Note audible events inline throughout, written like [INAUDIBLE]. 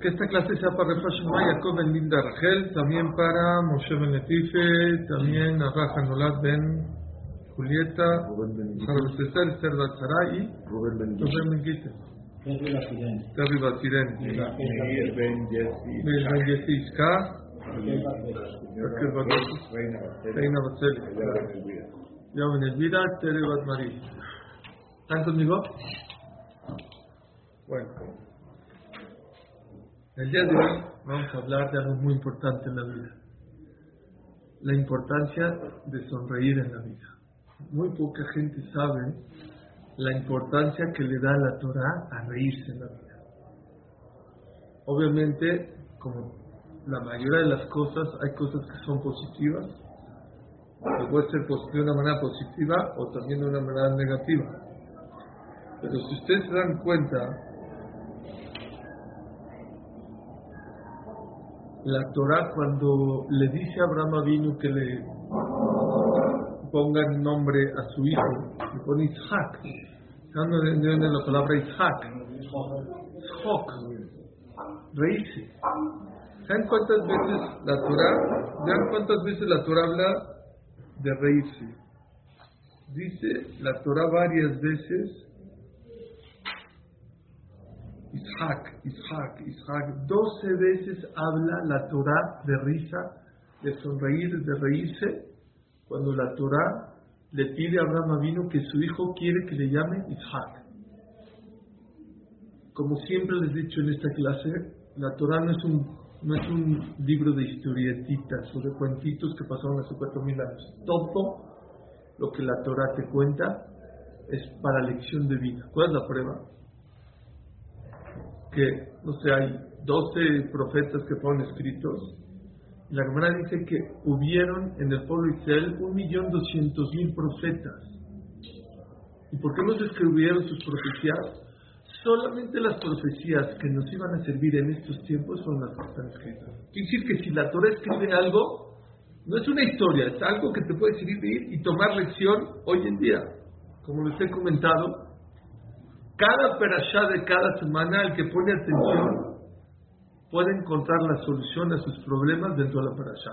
que esta clase sea para Refashimá, Jacob Ben Linda Rachel, también para Moshe Ben Letife, también a Raja Nolat Ben Julieta, Sara César, Esther Batzara y Rubén Ben Gitte. Terry. Terry Batirén. Meir Ben Jesse. Ben Yesi Iska, Raquel Barberos. Raquel Barberos, Reina Elvira. ya Ben Elvira, Tere Batmarí. ¿Están conmigo? Bueno. El día de hoy vamos a hablar de algo muy importante en la vida. La importancia de sonreír en la vida. Muy poca gente sabe la importancia que le da la Torah a reírse en la vida. Obviamente, como la mayoría de las cosas, hay cosas que son positivas, que puede ser de una manera positiva o también de una manera negativa. Pero si ustedes se dan cuenta, la Torah cuando le dice a Abraham Avinu que le ponga el nombre a su hijo, le pone Isaac. ¿Saben de la palabra Isaac? Ishok. Reírse. ¿Saben cuántas veces la Torah, vean cuántas veces la Torah habla de reírse? Dice la Torah varias veces Isaac, Isaac, Isaac. Doce veces habla la Torah de risa, de sonreír, de reírse, cuando la Torah le pide a Abraham Avinu que su hijo quiere que le llame Isaac. Como siempre les he dicho en esta clase, la Torah no es un, no es un libro de historietitas o de cuentitos que pasaron hace cuatro mil años. Todo lo que la Torah te cuenta es para lección de vida. ¿Cuál es la prueba? Que, no sé, hay 12 profetas que fueron escritos. La Gemara dice que hubieron en el pueblo de Israel un millón doscientos mil profetas. ¿Y por qué no se escribieron sus profecías? Solamente las profecías que nos iban a servir en estos tiempos son las que están escritas. Quiere decir que si la Torah escribe algo, no es una historia, es algo que te puede servir y tomar lección hoy en día. Como les he comentado, cada perashá de cada semana, el que pone atención, puede encontrar la solución a sus problemas dentro de la perashá.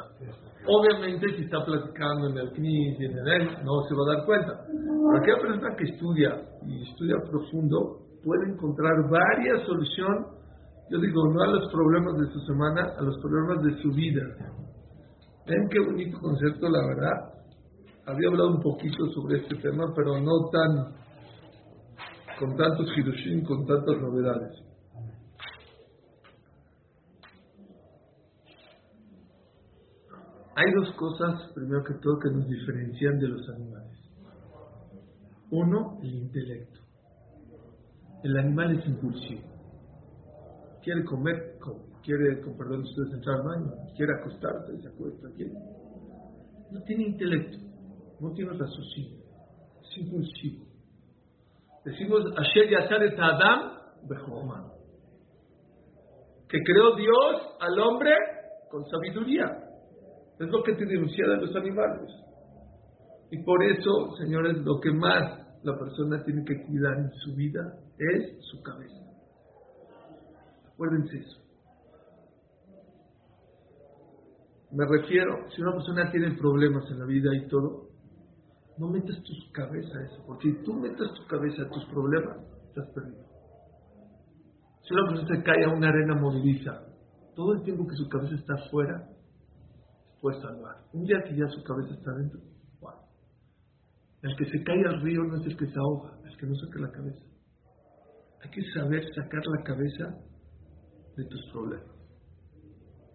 Obviamente, si está platicando en el CNIS y en el EL, no se va a dar cuenta. Pero aquella persona que estudia y estudia profundo puede encontrar varias soluciones, yo digo, no a los problemas de su semana, a los problemas de su vida. Ven qué bonito concepto, la verdad. Había hablado un poquito sobre este tema, pero no tan con tantos Hiroshim, con tantas novedades. Hay dos cosas, primero que todo, que nos diferencian de los animales. Uno, el intelecto. El animal es impulsivo. Quiere comer, come. quiere, con perdón, ustedes entrar al baño, quiere acostarse, se acuesta, quiere. No tiene intelecto, no tiene raciocinio, es impulsivo. Decimos, Asher Yasar et Adam Bejomá. Que creó Dios al hombre con sabiduría. Es lo que te denuncia de los animales. Y por eso, señores, lo que más la persona tiene que cuidar en su vida es su cabeza. Acuérdense eso. Me refiero, si una persona tiene problemas en la vida y todo, no metas tu cabeza a eso, porque si tú metes tu cabeza a tus problemas, estás perdido. Si una persona se cae a una arena movediza, todo el tiempo que su cabeza está afuera, puede salvar. Un día que ya su cabeza está dentro, wow. El que se cae al río no es el que se ahoga, el que no saca la cabeza. Hay que saber sacar la cabeza de tus problemas.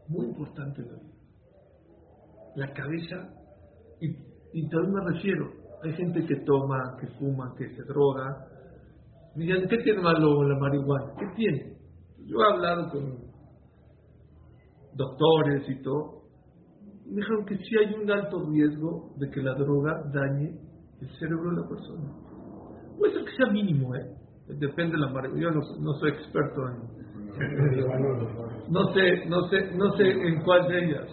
Muy importante la vida. La cabeza, y, y también me refiero, hay gente que toma, que fuma, que se droga. Digan, ¿qué tiene malo la marihuana? ¿Qué tiene? Yo he hablado con doctores y todo. Me dijeron que sí hay un alto riesgo de que la droga dañe el cerebro de la persona. Puede ser que sea mínimo, ¿eh? Depende de la marihuana. Yo no, no soy experto en, no sé, no sé, no sé en cuál de ellas.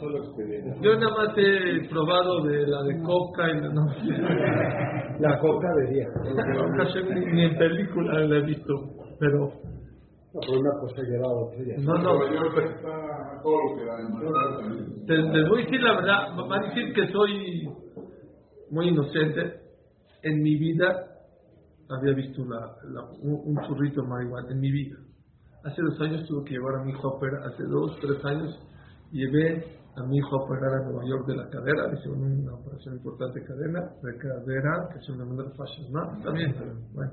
Yo nada más he probado de la de coca y la no [LAUGHS] La coca de día. Ni, ni en película la he visto, pero por una cosa lleva a. No, no. Nueva York está todo lo que da en Manhattan. Te- les voy a decir la verdad, van a decir que soy muy inocente. En mi vida había visto la- la- un, un churrito de marihuana, en mi vida. Hace dos años tuve que llevar a mi operar, hace dos, tres años, llevé a mi hijo a operar a Nueva York de la cadera, hicieron una operación importante de cadena, de cadera, que es una manera fácil, ¿no? Está bien, pero bueno,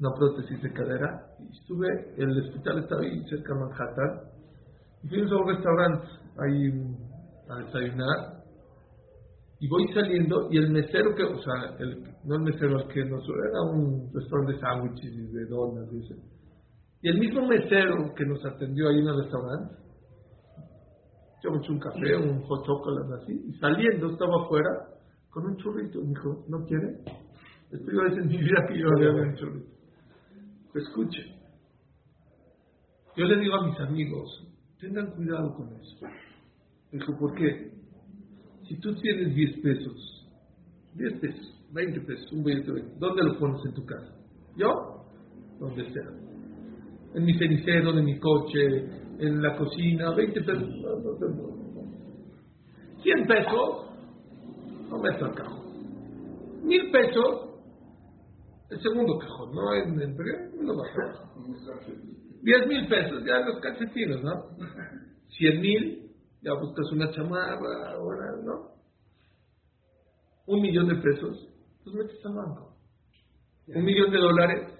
una prótesis de cadera. Y estuve, el hospital estaba ahí cerca de Manhattan, y fuimos a un restaurante ahí a desayunar y voy saliendo y el mesero que, o sea, el, no el mesero el que nos era un restaurante de sándwiches y de donas, dice. Y el mismo mesero que nos atendió ahí en el restaurante, me eché un café, un hot chocolate así, y saliendo estaba afuera con un churrito. Me dijo, ¿no quiere? Es primera vez en mi vida que yo había un churrito. Pues escuche. Yo le digo a mis amigos, tengan cuidado con eso. Dijo, ¿por qué? Si tú tienes 10 pesos, 10 pesos, 20 pesos, un billete de 20, ¿dónde lo pones en tu casa? ¿Yo? Donde sea. En mi cenicero, en mi coche, en la cocina, 20 pesos. No, no, no, no. 100 pesos, no meto al cajón. 1000 pesos, el segundo cajón, no en el primero, me lo bajo. 10 mil pesos, ya los calcetines, ¿no? 100 mil, ya buscas una chamarra, ahora, ¿no? Un millón de pesos, los metes al banco. Un millón de dólares,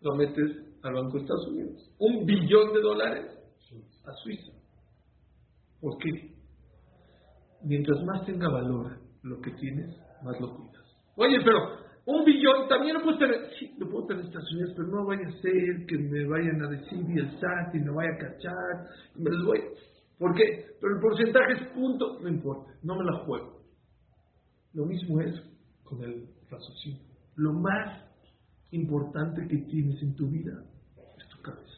lo metes al Banco de Estados Unidos. Un billón de dólares a Suiza. ¿Por qué? Mientras más tenga valor lo que tienes, más lo cuidas. Oye, pero un billón también lo puedo tener. Sí, lo puedo tener en Estados Unidos, pero no vaya a ser que me vayan a decir y el SAT y me vaya a cachar. Me los voy. ¿Por qué? Pero el porcentaje es punto, no importa, no me la juego. Lo mismo es con el raciocinio. Lo más importante que tienes en tu vida es tu cabeza.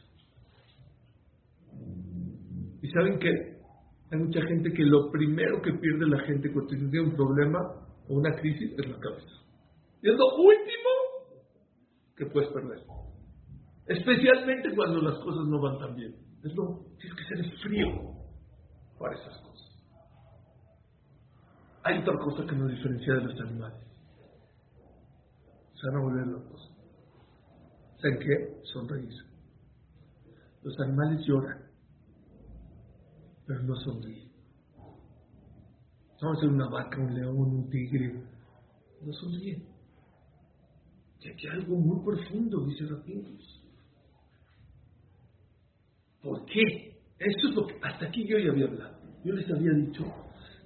¿Y saben qué? Hay mucha gente que lo primero que pierde la gente cuando tiene un problema o una crisis es la cabeza. Y es lo último que puedes perder. Especialmente cuando las cosas no van tan bien. Es lo, tienes que ser frío para esas cosas. Hay otra cosa que nos diferencia de los animales. Se van a volver locos. ¿Saben qué? Sonreír. Los animales lloran, pero no sonríen. Vamos a ser una vaca, un león, un tigre. No sonríen. Y aquí hay algo muy profundo, dice Rapintos. ¿Por qué? Eso es lo que hasta aquí yo ya había hablado. Yo les había dicho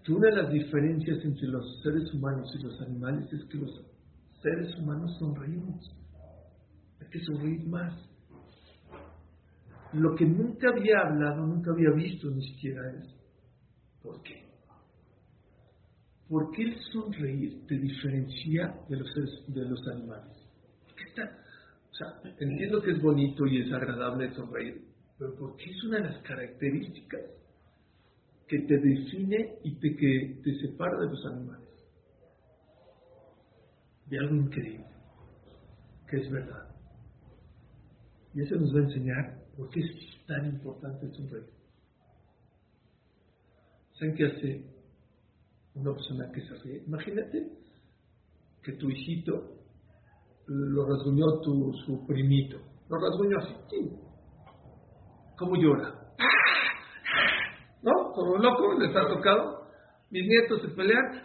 que una de las diferencias entre los seres humanos y los animales es que los seres humanos sonreímos. Hay que sonreír más. Lo que nunca había hablado, nunca había visto ni siquiera es ¿por qué? ¿Por qué el sonreír te diferencia de los, de los animales? Está, o sea, entiendo que es bonito y es agradable sonreír, pero porque es una de las características que te define y te, que te separa de los animales. De algo increíble, que es verdad. Y eso nos va a enseñar por qué es tan importante el sonreír. ¿Saben qué hace una persona que se ríe? Imagínate que tu hijito lo rasguñó tu, su primito. Lo rasguñó así. ¿Cómo llora? ¿No? Como loco, les ha tocado. Mis nietos se pelean.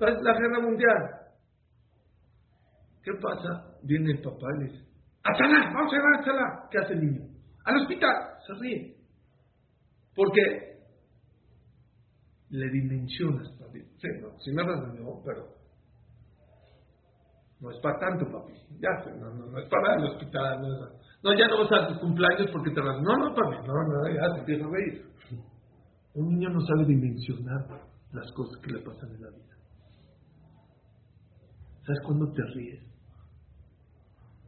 Es la guerra mundial. ¿Qué pasa? Viene el papá y le dice, ¡A sala! ¡Vamos a llevar a! ¿Qué hace el niño? ¡Al hospital! Se ríe. ¿Por qué? Le dimensionas, papi. Sí, no, si me no, pero no es para tanto, papi. Ya no, no, no es para el hospital. No, ya no vas a tus cumpleaños porque te vas. No, no, papi, no, no, ya se empieza a reír. Un niño no sabe dimensionar las cosas que le pasan en la vida. ¿Sabes cuándo te ríes?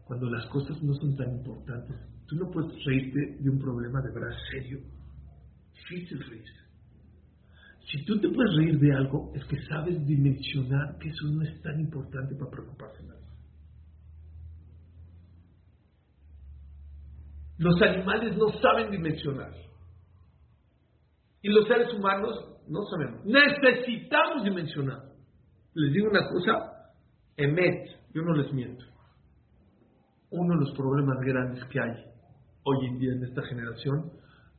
Cuando las cosas no son tan importantes. Tú no puedes reírte de un problema de verdad serio. Difícil reírse. Si tú te puedes reír de algo, es que sabes dimensionar que eso no es tan importante para preocuparse vida. Los animales no saben dimensionar. Y los seres humanos no sabemos. Necesitamos dimensionar. Les digo una cosa, emet, yo no les miento. Uno de los problemas grandes que hay hoy en día en esta generación,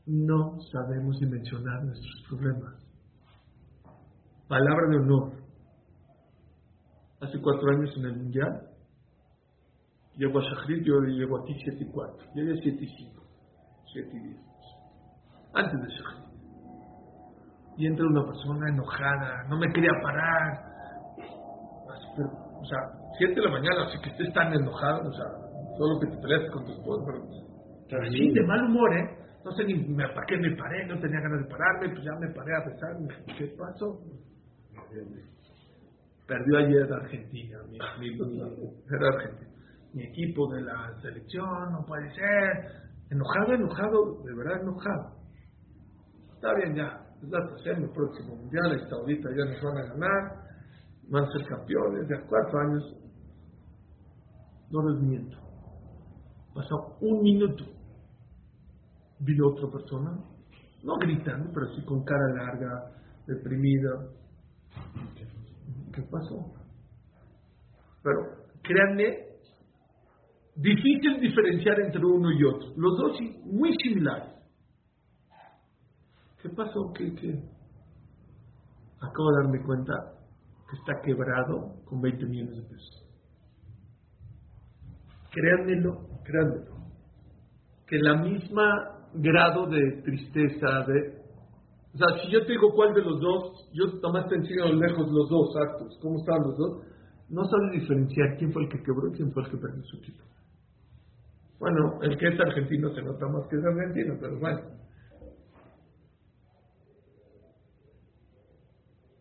no sabemos dimensionar nuestros problemas. Palabra de honor. Hace cuatro años en el Mundial, llego a Shahrid, yo llego aquí 7 y 4. Llegué 7 y 5, 7 y 10. Antes de Shahrid. Y entra una persona enojada, no me quería parar. o sea, 7 de la mañana, así que estés tan enojado, o sea, solo que te peleas con tu esposo, pero sí, de mal humor, ¿eh? No sé ni me, para qué me paré, no tenía ganas de pararme, pues ya me paré a pesar, ¿qué pasó? Perdió ayer Argentina, mi, mi, era Argentina. Mi equipo de la selección, no puede ser. Enojado, enojado, de verdad enojado. Está bien ya, es la tercera, el próximo mundial, está ahorita ya nos van a ganar, van a ser campeones, de cuatro años. No les miento. Pasó un minuto. Vino otra persona, no gritando, pero sí con cara larga, deprimida, ¿Qué pasó? Pero créanme, difícil diferenciar entre uno y otro. Los dos muy similares. ¿Qué pasó? ¿Qué, qué? Acabo de darme cuenta que está quebrado con 20 millones de pesos. Créanmelo, créanmelo. Que la misma grado de tristeza, de o sea, si yo te digo cuál de los dos, yo nomás te enseño lejos los dos actos, cómo estaban los dos, no sabes diferenciar quién fue el que quebró y quién fue el que perdió su equipo. Bueno, el que es argentino se nota más que es argentino, pero bueno.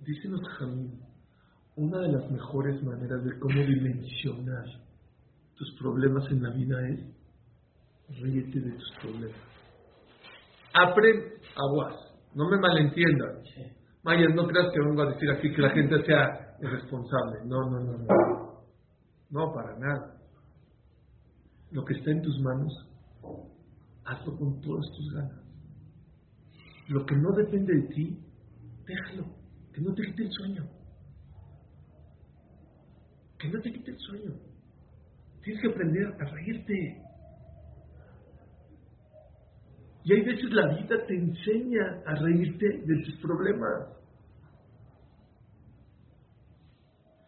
Dice los una de las mejores maneras de cómo dimensionar tus problemas en la vida es ríete de tus problemas. Aprende, aguas no me malentiendan. Mayas, no creas que vengo a decir aquí que la gente sea irresponsable. No, no, no, no. No, para nada. Lo que está en tus manos, hazlo con todas tus ganas. Lo que no depende de ti, déjalo. Que no te quite el sueño. Que no te quite el sueño. Tienes que aprender a reírte. Y hay veces la vida te enseña a reírte de tus problemas.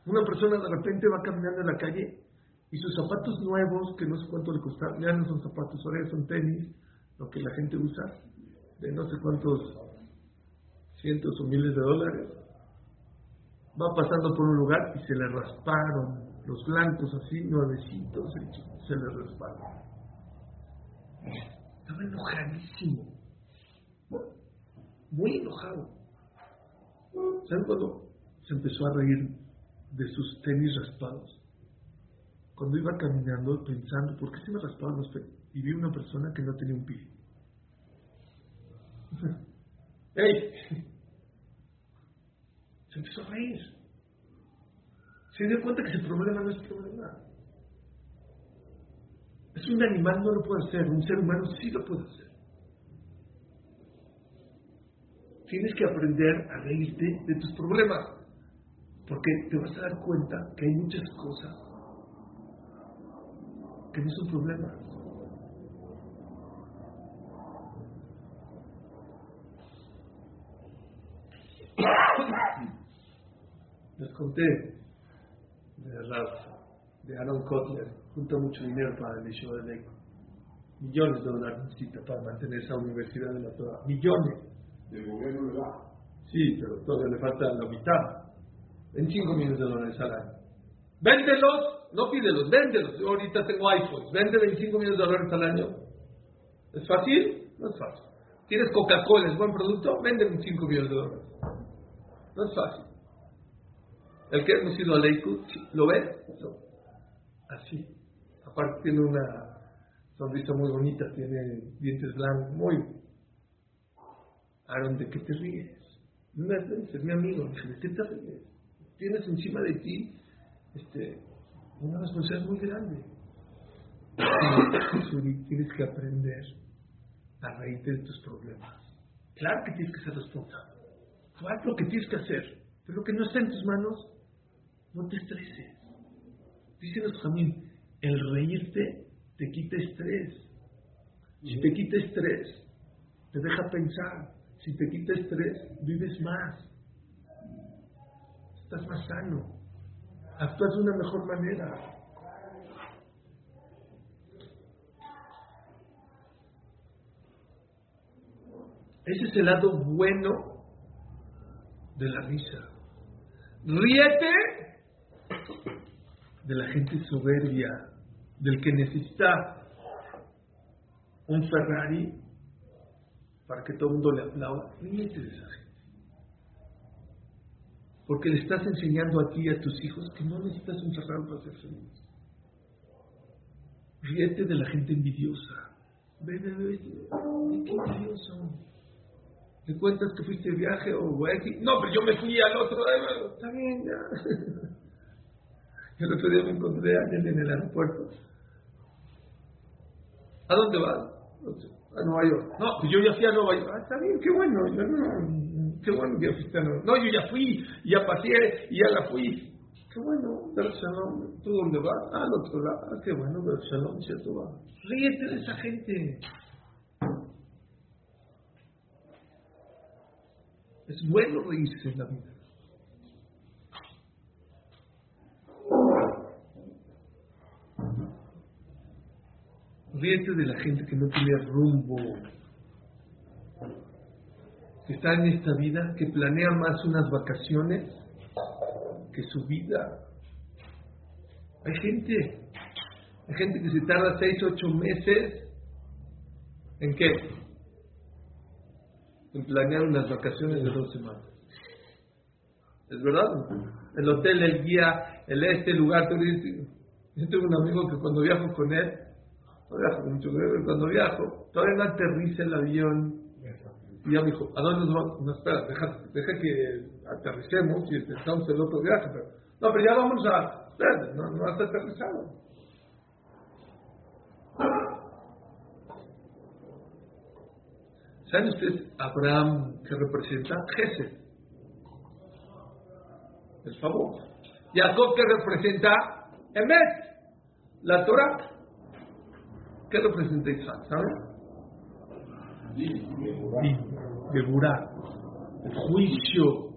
Una persona de repente va caminando en la calle y sus zapatos nuevos, que no sé cuánto le costaron, ya no son zapatos, ahora son tenis, lo que la gente usa, de no sé cuántos cientos o miles de dólares, va pasando por un lugar y se le rasparon los blancos así, nuevecitos, se le rasparon. Estaba enojadísimo. Muy enojado. ¿Saben cuando se empezó a reír de sus tenis raspados? Cuando iba caminando pensando, ¿por qué se me raspaban los tenis? Y vi una persona que no tenía un pie. [LAUGHS] ¡Ey! [LAUGHS] Se empezó a reír. Se dio cuenta que ese problema no es problema. Es un animal no lo puede hacer, un ser humano sí lo puede hacer. Tienes que aprender a reírte de tus problemas, porque te vas a dar cuenta que hay muchas cosas que no son problemas. [COUGHS] Les conté de Rafa de Aaron Kotler junta mucho dinero para el show de ley. Millones de dólares necesita para mantener esa universidad de la Torah. Millones. El gobierno le da. Sí, pero todavía le falta la mitad. 25 millones de dólares al año. Véndelos, no pídelos, véndelos. Yo ahorita tengo iPhones. Vende 25 millones de dólares al año. ¿Es fácil? No es fácil. ¿Tienes Coca-Cola? ¿Es buen producto? Vende 25 millones de dólares. No es fácil. El que hemos ido a Lakewood, ¿lo ven? así. Aparte tiene una sonrisa muy bonita, tiene dientes blancos, muy... Aaron, ¿de qué te ríes? me es mi amigo, ¿de qué te ríes? Tienes encima de ti este, una responsabilidad muy grande. tienes que aprender a reírte de tus problemas. Claro que tienes que ser responsable. Haz lo que tienes que hacer. Pero lo que no está en tus manos, no te estreses. Dice los Jamín, el reírte te quita estrés. Si te quita estrés, te deja pensar. Si te quita estrés, vives más. Estás más sano. Actúas de una mejor manera. Ese es el lado bueno de la risa. Ríete de la gente soberbia, del que necesita un Ferrari para que todo el mundo le aplauda. Ríete de esa gente. Porque le estás enseñando a ti y a tus hijos que no necesitas un Ferrari para ser feliz. Ríete de la gente envidiosa. Ve, ve, ve, qué envidioso. ¿Te cuentas que fuiste de viaje o aquí? No, pero yo me fui al otro. Está bien, ya. [LAUGHS] El otro día me encontré a alguien en el aeropuerto. ¿A dónde vas? A Nueva York. No, pues yo ya fui a Nueva York. Ah, está bien, qué bueno. Qué bueno que fuiste a Nueva York. No, yo ya fui, ya pasé ya la fui. Qué bueno, pero Shalom. ¿Tú dónde vas? Ah, al otro lado. Ah, qué bueno, pero Shalom, ¿cierto? Va. Ríete de esa gente. Es bueno reírse en la vida. Ríete de la gente que no tiene rumbo, que está en esta vida, que planea más unas vacaciones que su vida. Hay gente, hay gente que se tarda seis, ocho meses en qué? en planear unas vacaciones de dos semanas. ¿Es verdad? El hotel, el guía, el este lugar. Yo tengo un amigo que cuando viajo con él, no viajo con mucho cuando viajo, todavía no aterriza el avión. Y ya me dijo, ¿a dónde nos vamos? No, espera, deja, deja que aterricemos y empezamos el otro viaje. Pero, no, pero ya vamos a... Espera, no, no has aterrizado. ¿Saben ustedes Abraham que representa? Gesed. El favor. Jacob que representa Emet. La Torah. ¿Qué representa Isaac? ¿Saben? Geburá. El juicio.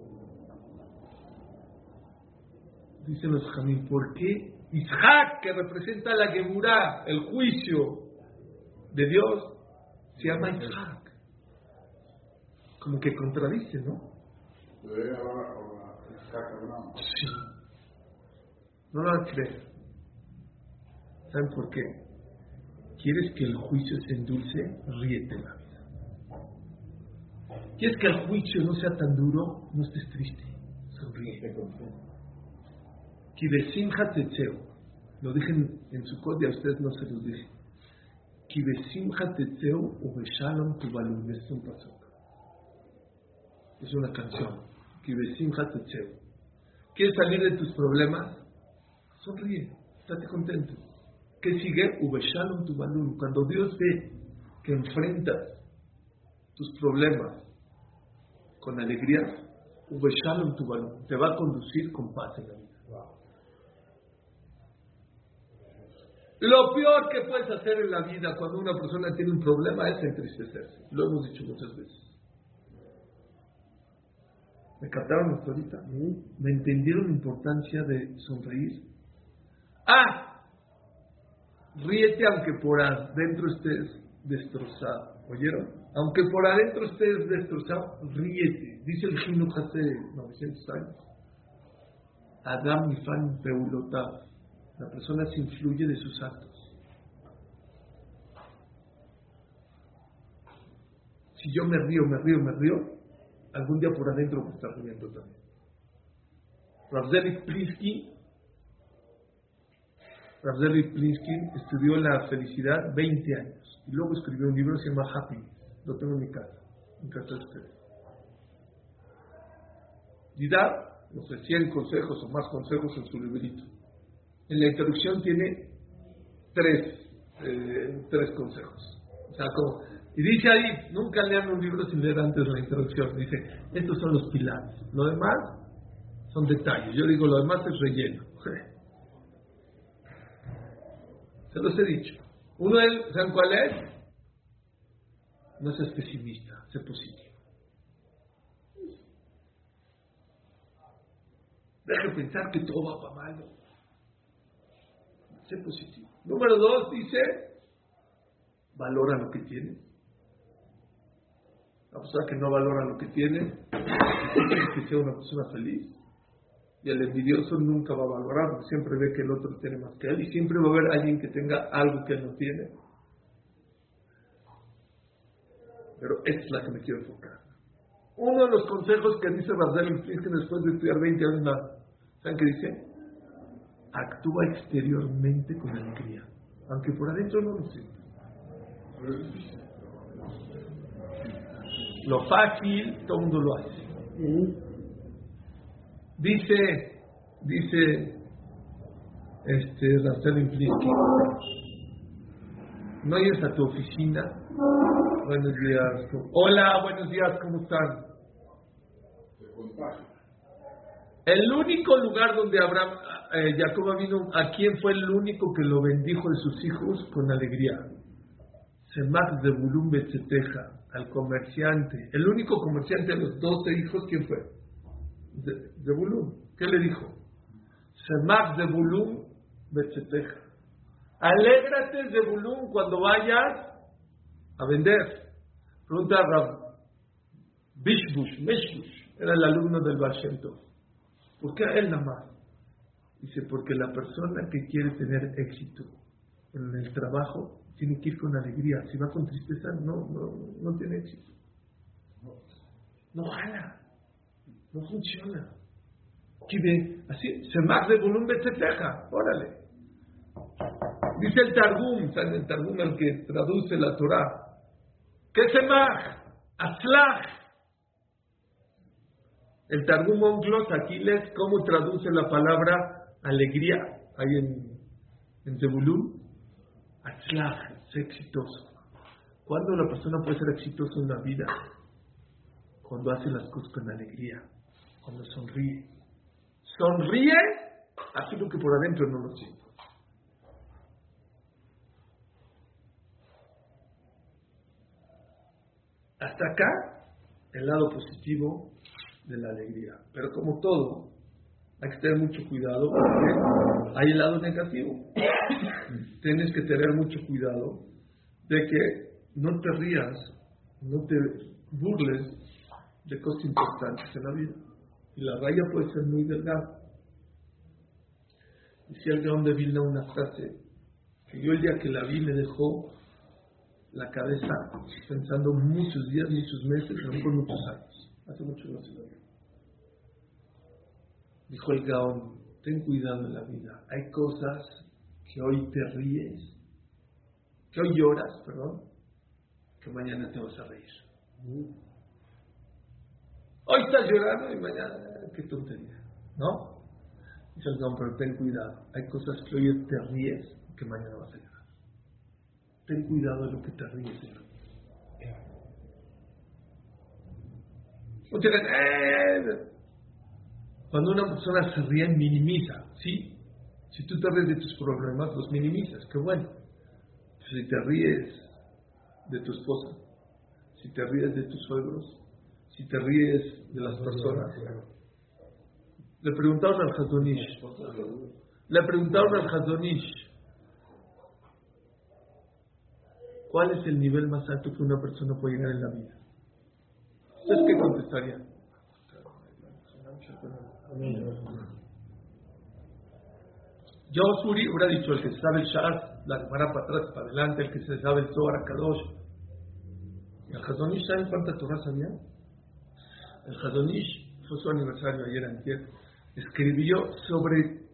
Dicen los jamín, ¿por qué Isaac, que representa la Geburá, el juicio de Dios, se llama Isaac? como que contradice, ¿no? Sí. No lo van a creer. ¿Saben por qué? ¿Quieres que el juicio se endulce? Ríete la vida. ¿Quieres que el juicio no sea tan duro? No estés triste. Sonríe. Kibesimha tetzeu. Lo dije en su código, a ustedes no se los dije. Kibesimha tetzeu ubeshalom tubalum. Es un paso es una canción. ¿Quieres salir de tus problemas? Sonríe, estate contento. ¿Qué sigue? tu balón. Cuando Dios ve que enfrentas tus problemas con alegría, tu balón. Te va a conducir con paz en la vida. Lo peor que puedes hacer en la vida cuando una persona tiene un problema es entristecerse. Lo hemos dicho muchas veces. ¿Me captaron hasta ahorita? ¿Me entendieron la importancia de sonreír? ¡Ah! Ríete aunque por adentro estés destrozado. ¿Oyeron? Aunque por adentro estés destrozado, ríete. Dice el Gino hace 900 años. Adam Nifan Peulotav. La persona se influye de sus actos. Si yo me río, me río, me río, algún día por adentro me está riendo también. Ravzelik Plinsky, Ravzelik Plinsky estudió la felicidad 20 años y luego escribió un libro que se llama Happy. Lo tengo en mi casa, en casa de ustedes. Y da, no sé, 100 consejos o más consejos en su librito. En la introducción tiene tres eh, tres consejos. O y dice ahí, nunca lean un libro sin leer antes la introducción. Dice, estos son los pilares. Lo demás son detalles. Yo digo, lo demás es relleno. [LAUGHS] Se los he dicho. Uno es, ¿saben cuál es? No seas pesimista, sé positivo. Deja pensar que todo va para mal. Sé positivo. Número dos dice, valora lo que tienes. La persona que no valora lo que tiene, que sea una persona feliz. Y el envidioso nunca va a valorar, siempre ve que el otro tiene más que él y siempre va a haber alguien que tenga algo que él no tiene. Pero esta es la que me quiero enfocar. Uno de los consejos que dice que después de estudiar 20 años más, ¿saben qué dice? Actúa exteriormente con alegría, aunque por adentro no lo sienta. Lo fácil, todo el mundo lo hace. Dice, dice este Razel Infliski, no llegues a tu oficina. Buenos días. Hola, buenos días, ¿cómo están? El único lugar donde Abraham, eh, Jacob vino, ¿a quién fue el único que lo bendijo de sus hijos con alegría? Semach de Bulum al comerciante. El único comerciante de los doce hijos, ¿quién fue? De. ¿Qué le dijo? Semach de Bulum Betzeteja. Alégrate de Bulum cuando vayas a vender. Pregunta a Bishbush, Meshbush, era el alumno del Bashento. ¿Por qué a él nada más? Dice, porque la persona que quiere tener éxito en el trabajo tiene que ir con alegría. Si va con tristeza, no, no, no tiene éxito. No jala. No funciona. Así, se de volumen se teja. Órale. Dice el Targum, ¿saben el Targum el que traduce la Torah? ¿Qué se más? Aslach. El Targum Onglos, Aquiles, ¿cómo traduce la palabra alegría? Ahí en, en Zebulun. Aslach, es exitoso. ¿Cuándo la persona puede ser exitosa en la vida? Cuando hace las cosas con alegría, cuando sonríe. Sonríe, así lo que por adentro no lo siente. Hasta acá, el lado positivo de la alegría. Pero como todo, hay que tener mucho cuidado porque hay el lado negativo. [COUGHS] Tienes que tener mucho cuidado de que no te rías, no te burles de cosas importantes en la vida. Y la raya puede ser muy delgada. Decía el Gaón de Vilna una frase que yo el día que la vi me dejó la cabeza pensando muchos días, muchos meses, no por muchos años. Hace mucho no se lo Dijo el Gaón, ten cuidado en la vida. Hay cosas que hoy te ríes, que hoy lloras, perdón, que mañana te vas a reír. Hoy estás llorando y mañana, qué tontería, ¿no? Dice el Gaón, pero ten cuidado. Hay cosas que hoy te ríes que mañana vas a llorar ten cuidado de lo que te ríes. Eh". Cuando una persona se ríe, minimiza, ¿sí? Si tú te ríes de tus problemas, los minimizas, qué bueno. Si te ríes de tu esposa, si te ríes de tus suegros, si te ríes de las personas. Le preguntaron al Hazonish, le preguntaron al Hazonish, ¿Cuál es el nivel más alto que una persona puede llegar en la vida? ¿Ustedes qué contestarían? Yo, Suri, hubiera dicho el que sabe el Shaz, la para para atrás, para adelante, el que se sabe el Zohar, Kadosh. ¿Y el Hazonish saben cuánta Torah sabía? El Hazonish, fue su aniversario ayer, antier, escribió sobre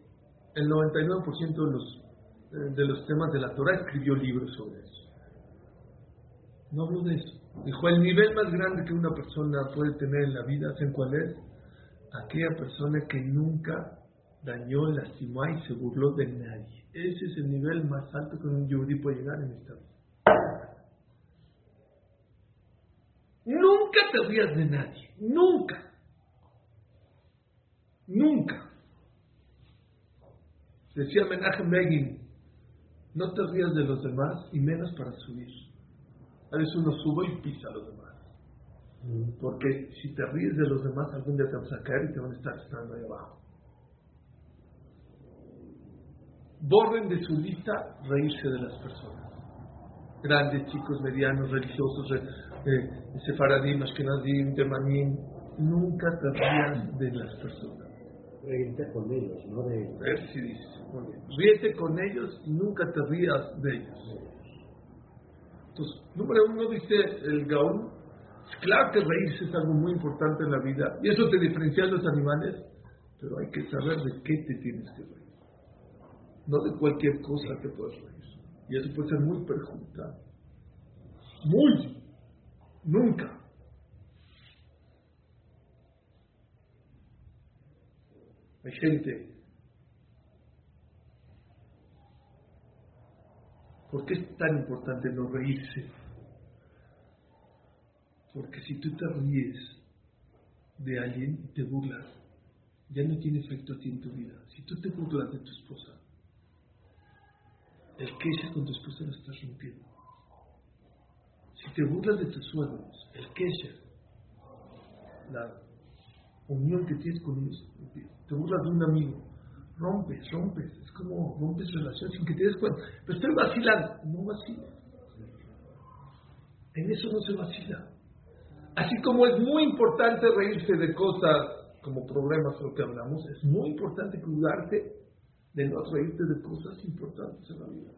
el 99% de los, eh, de los temas de la Torah, escribió libros sobre eso. No hablo de eso. Dijo, el nivel más grande que una persona puede tener en la vida, ¿saben cuál es? Aquella persona que nunca dañó, lastimó y se burló de nadie. Ese es el nivel más alto que un yudí puede llegar en esta vida. Nunca te rías de nadie, nunca. Nunca. Decía Menachem Begin, no te rías de los demás y menos para subir. A veces uno sube y pisa a los demás. Porque si te ríes de los demás, algún día te vas a caer y te van a estar esperando ahí abajo. Borren de su lista reírse de las personas. Grandes, chicos, medianos, religiosos, eh, sefaradim, ashkenazim, temanim. Nunca te rías de las personas. Reírte con ellos, no de ellos. ver si dice. Ríete con ellos y nunca te rías de ellos. Entonces, número uno dice el Gaón, claro que reírse es algo muy importante en la vida y eso te diferencia de los animales, pero hay que saber de qué te tienes que reír. No de cualquier cosa te puedes reír. Y eso puede ser muy perjudicial. Muy. Nunca. Hay gente. ¿Por qué es tan importante no reírse? Porque si tú te ríes de alguien y te burlas, ya no tiene efecto a ti en tu vida. Si tú te burlas de tu esposa, el kesher con tu esposa lo estás rompiendo. Si te burlas de tus suegros, el kesher, la unión que tienes con ellos, te burlas de un amigo, rompes, rompes, es como rompes relaciones sin que te des cuenta. Pero estoy vacilando, no vacilas. En eso no se vacila. Así como es muy importante reírse de cosas como problemas lo que hablamos, es muy importante cuidarte de no reírte de cosas importantes en la vida.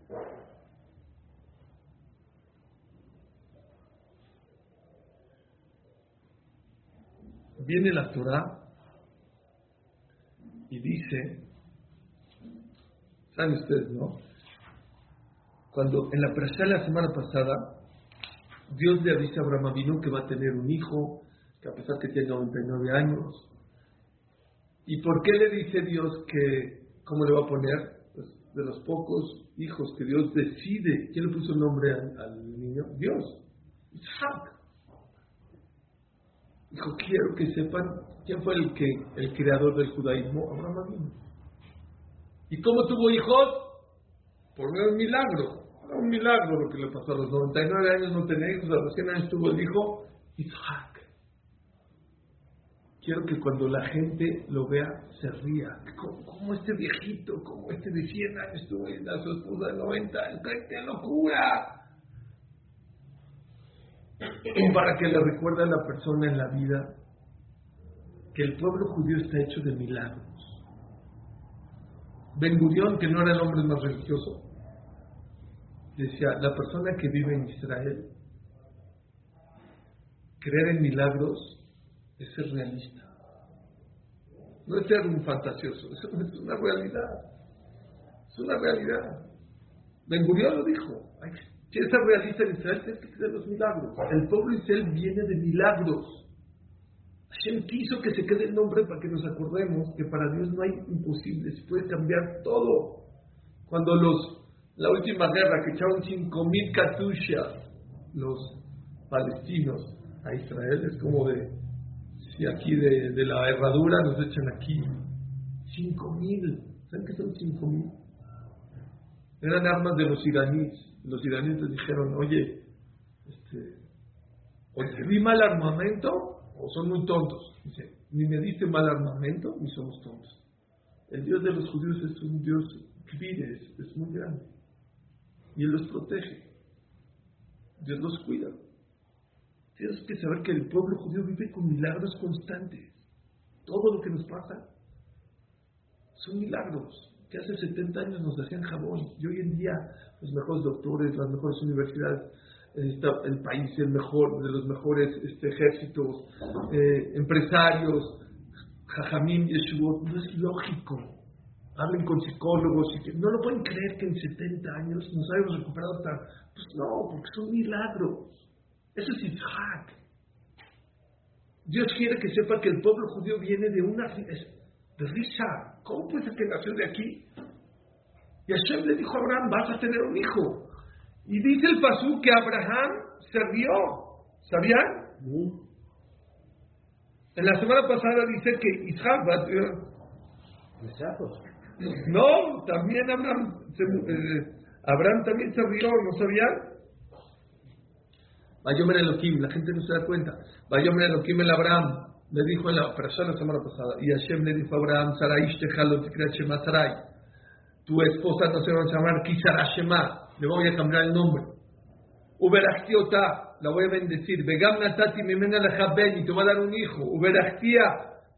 Viene la Torah y dice, ¿saben ustedes, no? Cuando en la de la semana pasada, Dios le avisa a Abraham Avinu que va a tener un hijo, que a pesar que tiene 99 años. ¿Y por qué le dice Dios que ¿Cómo le va a poner? Pues de los pocos hijos que Dios decide. ¿Quién le puso el nombre al, niño? Dios. Isaac. Dijo, quiero que sepan quién fue el, que, el creador del judaísmo, Abraham. ¿Y cómo tuvo hijos? Por un milagro. un milagro lo que le pasó a los 99 años, no tenía hijos, a los 100 años tuvo el hijo Isaac. Quiero que cuando la gente lo vea se ría. Como, este viejito, como este de 100 años a su esposa de 90. ¡Qué locura! Para que le recuerde a la persona en la vida que el pueblo judío está hecho de milagros. Ben Gurión, que no era el hombre más religioso, decía, la persona que vive en Israel, creer en milagros es ser realista. No es ser un fantasioso, es una realidad. Es una realidad. Ben Gurión lo dijo. Si ser realista en Israel, tienes que creer los milagros. El pueblo Israel viene de milagros. Hashem quiso que se quede el nombre para que nos acordemos que para Dios no hay imposibles, puede cambiar todo. Cuando los, la última guerra que echaron 5.000 katushas los palestinos a Israel, es como de y aquí de, la herradura nos echan aquí cinco mil. ¿Saben qué son cinco mil? Eran armas de los iraníes. Los iraníes les dijeron, oye, este, o te di mal armamento o son muy tontos. Dice, ni me diste mal armamento ni somos tontos. El Dios de los judíos es un Dios que es, es muy grande. Y Él los protege. Dios los cuida. Tienes que saber que el pueblo judío vive con milagros constantes. Todo lo que nos pasa son milagros. Que hace 70 años nos hacían jabón y hoy en día los mejores doctores, las mejores universidades, el país el mejor de los mejores este, ejércitos, eh, empresarios, jajamín, yeshua, no es lógico. Hablen con psicólogos y que no lo pueden creer que en 70 años nos hayamos recuperado hasta, pues no, porque son milagros. Eso es Isaac. Dios quiere que sepa que el pueblo judío viene de una de risa. ¿Cómo puede ser que nació de aquí? Y Hashem le dijo a Abraham, vas a tener un hijo. Y dice el pasú que Abraham se rió. ¿Sabían? En la semana pasada dice que Isaac va a tener... No, también Abraham, eh, Abraham también se rió, ¿no sabían? Vayomer Elohim, la gente no se da cuenta. Vayomer Elohim el Abraham, le dijo en la persona la semana pasada, y Hashem le dijo a Abraham, Sarai Shema Sarai, tu esposa no se va a llamar Kisara Shema, le voy a cambiar el nombre. Uberachtiota, la voy a bendecir. Vegam Natati Mimena Lejaben, y te va a dar un hijo. Uberachtia,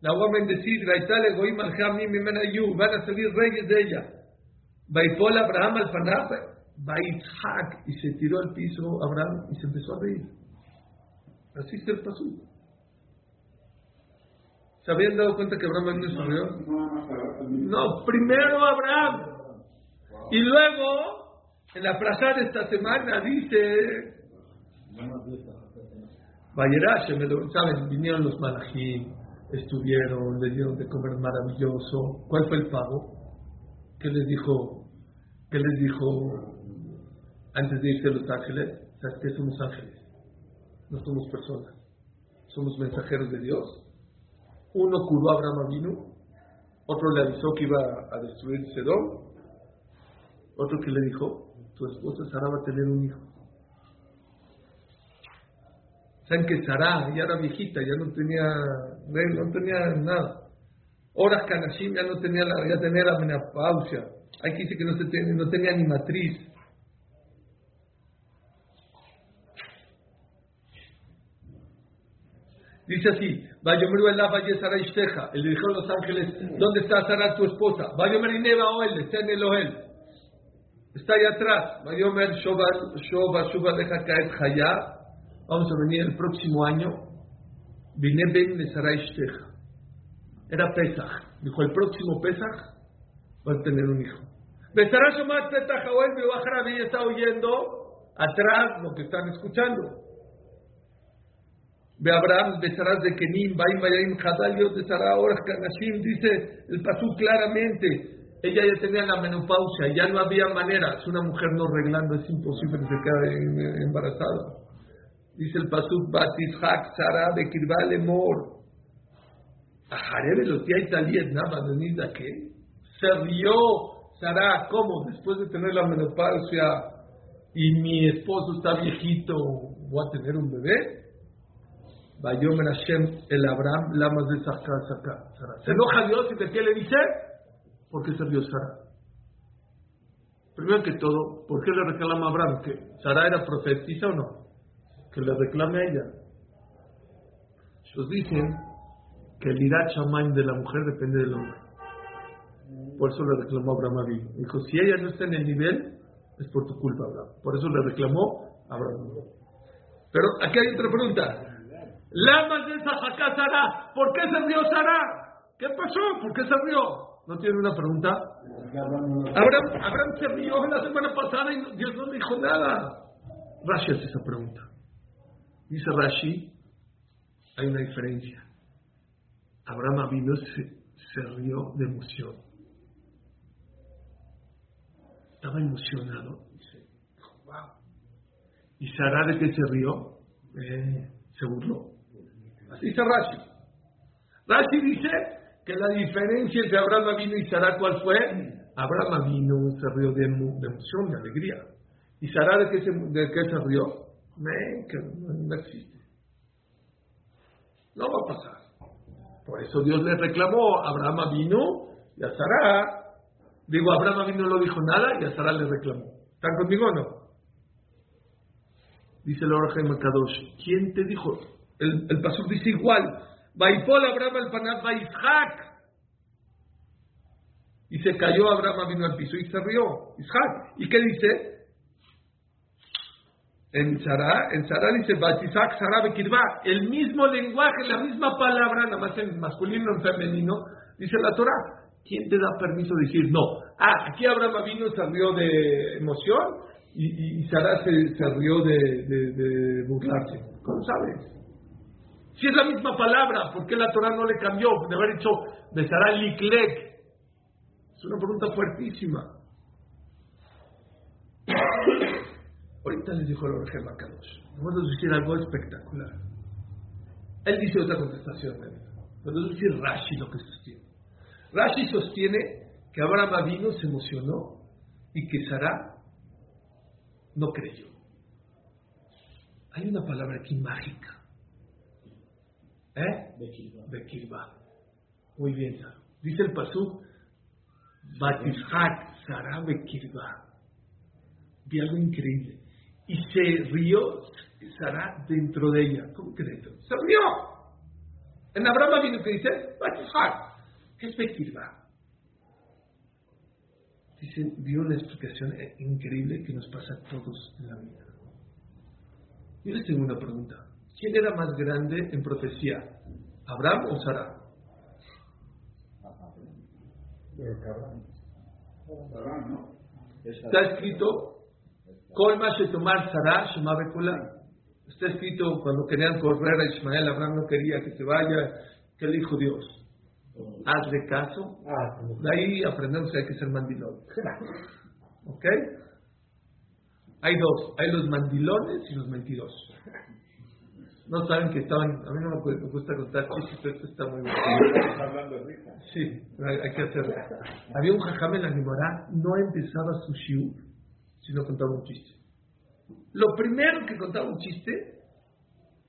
la voy a bendecir. Raitale Goim Alhamim Mimena Yu, van a salir reyes de ella. Vaipol Abraham al Panaf, Vaitzhak, y se tiró al piso Abraham y se empezó a reír. Así se pasó. ¿Se habían dado cuenta que Abraham no se rió? No, primero Abraham. Y luego, en la plaza de esta semana, dice. ¿saben? Vinieron los malajim, estuvieron, le dieron de comer maravilloso. ¿Cuál fue el pago? ¿Qué les dijo? ¿Qué les dijo antes de irse a Los Ángeles? ¿Sabes qué? Somos ángeles, no somos personas, somos mensajeros de Dios uno curó a Abraham vino, otro le avisó que iba a destruir Sedón, otro que le dijo, tu esposa Sara va a tener un hijo. Saben que Sara ya era viejita, ya no tenía, no tenía nada. Horas Kanashim ya no tenía la, ya tenía la menopausia. Hay que decir que no, se no tenía ni matriz. Dice así, Vayomer el Valle Sara Ishteja. Él le dijo a los ángeles, ¿dónde está Sara tu esposa? Vayomer Ineva Oel, está en el Oel. Está ahí atrás. Vayomer Shoba Shuba Deja Kaet Hayá. Vamos a venir el próximo año. Vine Ben de Sara Ishteja. Era Pesach. Dijo, el próximo Pesach va a tener un hijo. Besará Shomat Petach Oel, mi está oyendo atrás lo que están escuchando. Ve Abraham, besarás de Kenim, Baim Bayim, Hadaliot de Sarah, Kanashim, dice el Pasú claramente. Ella ya tenía la menopausia, ya no había manera. Es una mujer no reglando, es imposible que se quede embarazada. Dice el Pasú, Batishak, Sarah, de Kirvale Mor. Ajarebe lo tía Italiet, nada ¿qué? Se rió Sarah, ¿cómo? Después de tener la menopausia y mi esposo está viejito, ¿voy a tener un bebé? Vayomer Hashem el Abraham, lamas de Sara. ¿Se enoja Dios y de qué le dice? ¿Por qué se rió Sara? Primero que todo, ¿por qué le reclama a Abraham? ¿Que Sara era profetisa o no? Que le reclame a ella. Ellos dicen que el ira chamán de la mujer depende del hombre. Por eso le reclamó a Abraham a Dijo, si ella no está en el nivel, es por tu culpa, Abraham. Por eso le reclamó a Abraham. Pero aquí hay otra pregunta. Lamas de esa Sara. ¿Por qué se rió Sara? ¿Qué pasó? ¿Por qué se rió? ¿No tiene una pregunta? Abraham, se rió la semana pasada y Dios no dijo nada. Rashi hace esa pregunta. Dice Rashi, hay una diferencia. Abraham vino se, se rió de emoción. Estaba emocionado. Dice, wow. ¿Y Sara de qué se rió? Eh, se burló. Dice Rashi. Rashi dice que la diferencia entre Abraham vino y Sara, ¿cuál fue? Abraham vino se rió de, emoción, de alegría. ¿Y Sara de qué se, de qué se rió? que no existe. No va a pasar. Por eso Dios le reclamó, Abraham vino y a Sara, digo, Abraham vino no dijo nada y a Sara le reclamó. ¿Están conmigo o no? Dice el Orajem Kadosh, ¿quién te dijo? El, el dice igual. Vaipol Abraham al panat Isaac. Y se cayó Abraham vino al piso y se rió. Isaac. ¿Y qué dice? En Sarah, en Sarah dice Isaac Sarah Bekirba. El mismo lenguaje, la misma palabra, nada más en masculino en femenino, dice la Torah. ¿Quién te da permiso de decir no? Ah, aquí Abraham vino se rió de emoción y, y, Sarah se, rió de, de, de burlarse. ¿Cómo sabes? Si es la misma palabra, ¿por qué la Torah no le cambió? De haber dicho Besará Liklek. Es una pregunta fuertísima. Ahorita les dijo el Orgel Makadosh. Vamos a decir algo espectacular. Él dice otra contestación. Vamos a decir Rashi lo que sostiene. Rashi sostiene que Abraham Avino se emocionó y que Sara no creyó. Hay una palabra aquí mágica. ¿Eh? Bekirba. Muy bien. Dice el Pasú, Batishak, Sara Bekirba. Vi algo increíble. Y se rió Sara dentro de ella. ¿Cómo que dentro? Se rió. En Abraham viene que dice, Batishak. ¿Qué es Bekirba? Dice, dio una explicación increíble que nos pasa a todos en la vida. Yo les tengo una pregunta. ¿Quién era más grande en profecía? ¿Abraham o Sara? Está escrito, Colma tomar Sara, Está escrito cuando querían correr a Ismael, Abraham no quería que se vaya, que le dijo Dios. Hazle caso. De ahí aprendemos que hay que ser mandilón. [LAUGHS] ¿Ok? Hay dos, hay los mandilones y los mentirosos. No saben que estaban, a mí no me gusta contar chistes, pero esto está muy bueno. hablando de Sí, hay, que hacerlo. Había un jajam en la Gemara, no empezaba su shiur, sino contaba un chiste. Lo primero que contaba un chiste,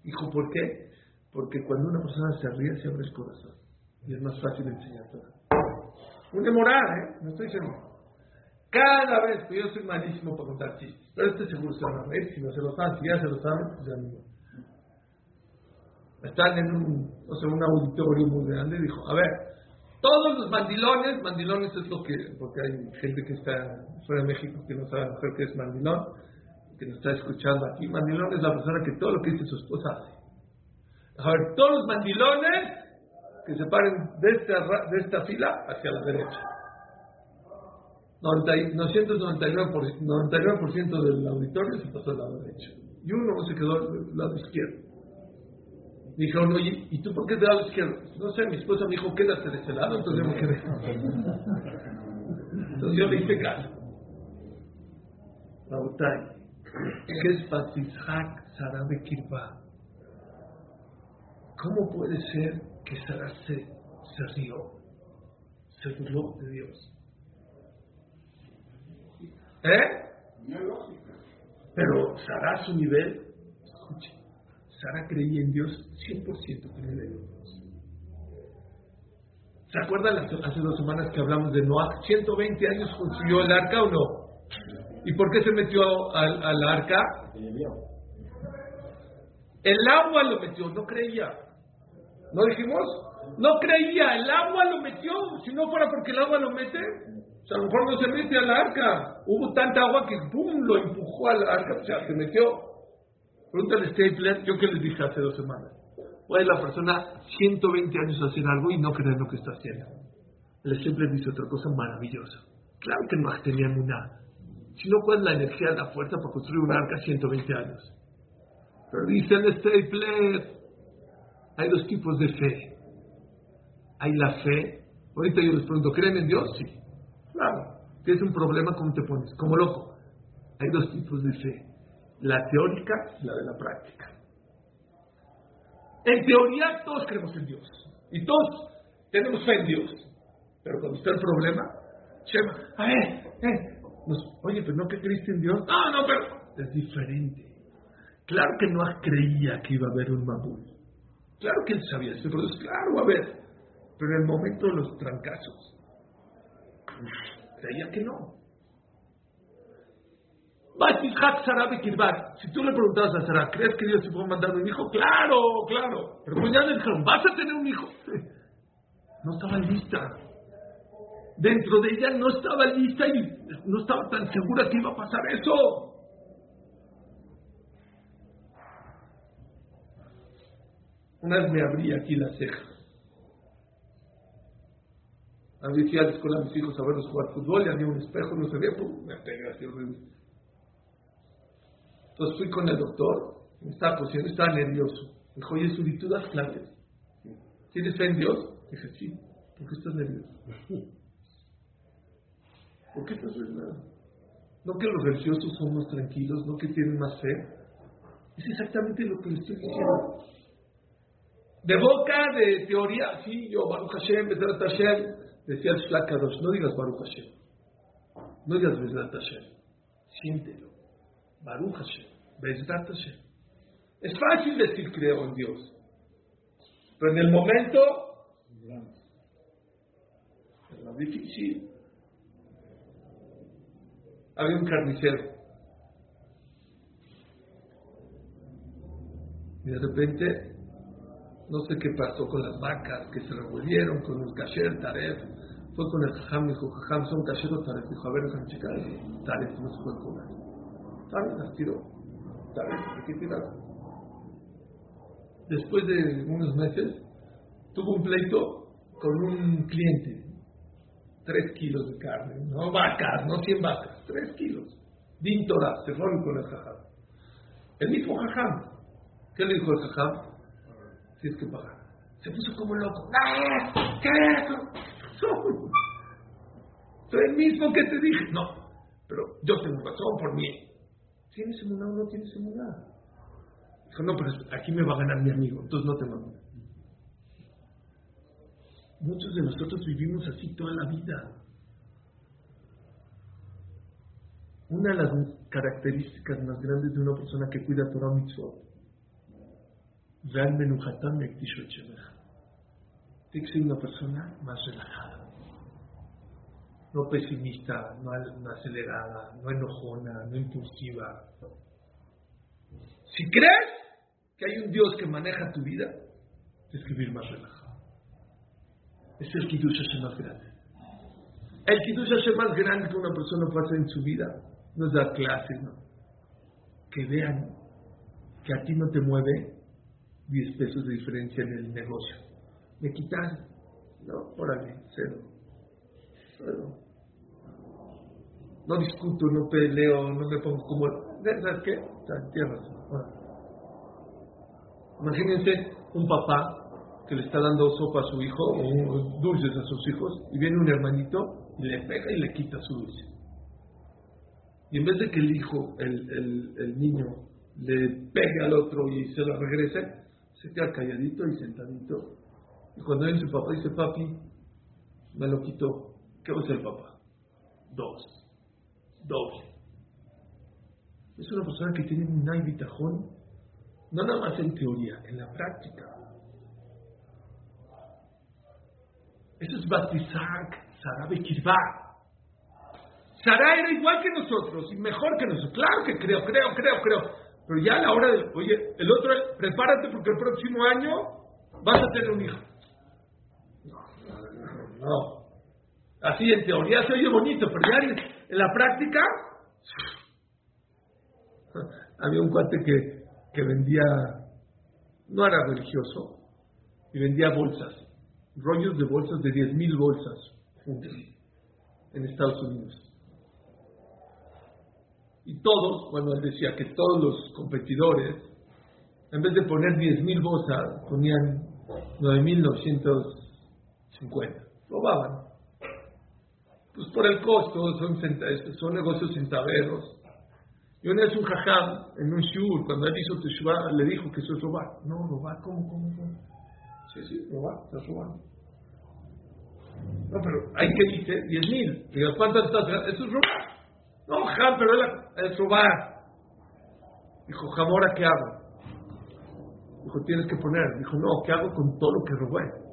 dijo, ¿por qué? Porque cuando una persona se ríe, se abre el corazón. Y es más fácil enseñar todo. Un demorar, ¿eh? No estoy diciendo. Cada vez que yo soy malísimo para contar chistes, pero este seguro se van a reír, si no se lo saben, si ya se lo saben, pues ya no. Están en un, o sea, un auditorio muy grande dijo, a ver, todos los mandilones, mandilones es lo que, porque hay gente que está fuera de México que no sabe a qué es mandilón, que nos está escuchando aquí. Mandilón es la persona que todo lo que dice su esposa hace. A ver, todos los mandilones que se paren de esta, de esta fila hacia la derecha. 999%, 99 del auditorio se pasó al lado derecho. Y uno se quedó al lado izquierdo. Dijeron, oye, ¿y tú por qué te lado izquierdo? No sé, mi esposa me dijo, quédate de ese lado, entonces yo me quedé. Entonces yo le hice caso. Rautay, ¿qué es Batizhak Sarabe? ¿Cómo puede ser que Sara se, se rió, se burló de Dios? ¿Eh? Pero Sara a su nivel, Sara creía en Dios 100% con el Dios. ¿Se acuerdan hace dos semanas que hablamos de Noah? 120 años construyó el arca o no? ¿Y por qué se metió al, al arca? El agua lo metió, no creía. ¿No dijimos? No creía, el agua lo metió. Si no fuera porque el agua lo mete, o sea, a lo mejor no se mete al arca. Hubo tanta agua que ¡pum! lo empujó al arca, o sea, se metió. Pregúntale a Stapler, yo que les dije hace dos semanas. Puede la persona 120 años hacer algo y no creer lo que está haciendo. El Stapler dice otra cosa maravillosa. Claro que no tenía nada. Si no, ¿cuál la energía, la fuerza para construir un arca 120 años? Pero dice el Stapler, hay dos tipos de fe. Hay la fe. Ahorita yo les pregunto, ¿creen en Dios? Sí. Claro. ¿Tienes un problema? ¿Cómo te pones? Como loco. Hay dos tipos de fe. La teórica y la de la práctica. En teoría todos creemos en Dios. Y todos tenemos fe en Dios. Pero cuando está el problema, Shema, a eh, oye, pero no que creíste en Dios. No, no, pero es diferente. Claro que no creía que iba a haber un Mabul. Claro que él sabía eso, pero es claro, a ver. Pero en el momento de los trancazos, creía que no. Si tú le preguntabas a Sara, ¿crees que Dios te puede mandar un hijo? Claro, claro. Pero pues ya le vas a tener un hijo. No estaba lista. Dentro de ella no estaba lista y no estaba tan segura que iba a pasar eso. Una vez me abrí aquí la ceja. A mí fui a la escuela a mis hijos a verlos jugar fútbol y había un espejo, no se veía, pum, me pegué así horrible. Entonces fui con el doctor, me estaba cosiendo, estaba nervioso. Me dijo, oye, Suri, ¿tú das clases? ¿Tienes fe en Dios? Dije, sí. ¿Por qué estás nervioso? [LAUGHS] ¿Por qué estás nervioso? no que los religiosos son más tranquilos, no que tienen más fe. Es exactamente lo que le estoy diciendo. De boca, de teoría, sí, yo, Baruch Hashem, Bezrat Hashem, decía el Shlakadosh, no digas Baruch Hashem, no digas Bezrat Hashem, siéntelo. Baruch Hashem. Es fácil decir creo en Dios, pero en el momento es difícil. Había un carnicero. Y de repente, no sé qué pasó con las vacas que se revolvieron, con el kasher, taref. Fue con el jajam, dijo, jajam, son kasher. Dijo, a ver, déjame checar. Taref no se puede comer. Taref las tiró. Taref, hay que. Después de unos meses, tuvo un pleito con un cliente. Tres kilos de carne, no vacas, no cien vacas, tres kilos. Din Torah, se fueron con el jajam. El mismo jajam. ¿Qué le dijo el jajam? Tienes que pagar. Se puso como loco. ¡Ah! ¿Qué es [LAUGHS] soy el mismo que te dije. No, pero yo tengo razón por mí. ¿Tienes emuná o no tienes emuná? Dijo, no, pero aquí me va a ganar mi amigo, entonces no te mando. Muchos de nosotros vivimos así toda la vida. Una de las características más grandes de una persona que cuida Torah Mitzvot, Real Menuhatán tiene que ser una persona más relajada, no pesimista, no, acelerada, no enojona, no impulsiva. Si crees que hay un Dios que maneja tu vida, tienes que vivir más relajado. Es el Kiddush Hashem más grande. El Kiddush Hashem más grande que una persona puede hacer en su vida no es dar clases, no. Que vean que a ti no te mueve 10 pesos de diferencia en el negocio. Me quitas, no, órale, cero. No discuto, no peleo, no me pongo como. ¿Sabes qué? Tienes razón. Imagínense un papá que le está dando sopa a su hijo o dulces a sus hijos y viene un hermanito y le pega y le quita su dulce. Y en vez de que el hijo, el, el, el niño, le pegue al otro y se lo regrese, se queda calladito y sentadito. Y cuando viene su papá dice, papi, me lo quitó. ¿Qué va a hacer el papá? Dos. Doble. Es una persona que tiene un bitajón, no nada más en teoría, en la práctica. Eso es Batizak, Sarah Bekirba. Sarah era igual que nosotros y mejor que nosotros. Claro que creo, creo, creo, creo. Pero ya a la hora de, oye, el otro, prepárate porque el próximo año vas a tener un hijo. No, no, no. Así en teoría se oye bonito, pero ya en la práctica, [LAUGHS] había un cuate que, que vendía, no era religioso, y vendía bolsas rollos de bolsas de 10.000 bolsas juntas en Estados Unidos. Y todos, bueno, él decía que todos los competidores, en vez de poner 10.000 bolsas, ponían 9.950. Robaban. Pues por el costo, son, son negocios centaveros. Y una vez un jajam en un shur, cuando él hizo Teshuvah, le dijo que eso es robar. No, robar, ¿cómo, cómo, cómo? Sí, sí, robar, estás robando. No, pero hay que dice 10 mil. Digo, ¿cuánto estás Eso es robar. No, jam, pero es robar. Dijo, jam, ¿ahora qué hago? Dijo, tienes que poner. Dijo, no, ¿qué hago con todo lo que robé?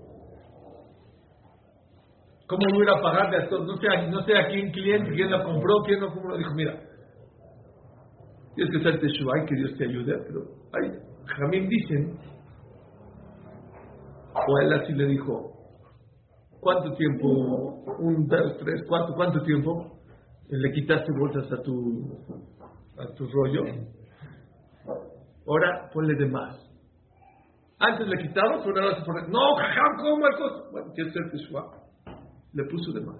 ¿Cómo voy a a pagarle a todos? No sé, no sé a quién cliente, quién la compró, quién no compró. Dijo, mira, tienes que hacerte y que Dios te ayude, pero hay, Jamín dicen, o él así le dijo, ¿Cuánto tiempo? Un, dos, tres, cuatro, ¿cuánto tiempo? Le quitaste bolsas a tu, a tu rollo. Ahora ponle de más. Antes le quitaba, pero ahora se pone. No, jajam, ¿cómo el costo? Bueno, quiere ser suave. Le puso de más.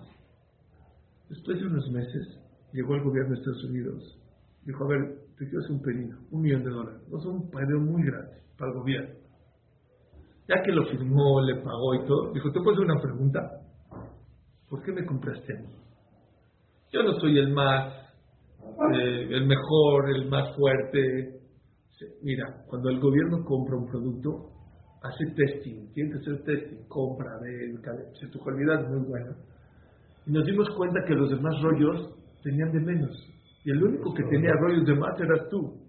Después de unos meses, llegó el gobierno de Estados Unidos. Dijo, a ver, te quiero hacer un pedido, un millón de dólares. No es un pedido muy grande para el gobierno ya que lo firmó, le pagó y todo, dijo, ¿te puedo hacer una pregunta? ¿Por qué me compraste a mí? Yo no soy el más eh, el mejor, el más fuerte. Mira, cuando el gobierno compra un producto, hace testing, tiene que hacer testing, compra, de, si tu calidad es muy buena. Y nos dimos cuenta que los demás rollos tenían de menos. Y el único que tenía rollos de más eras tú.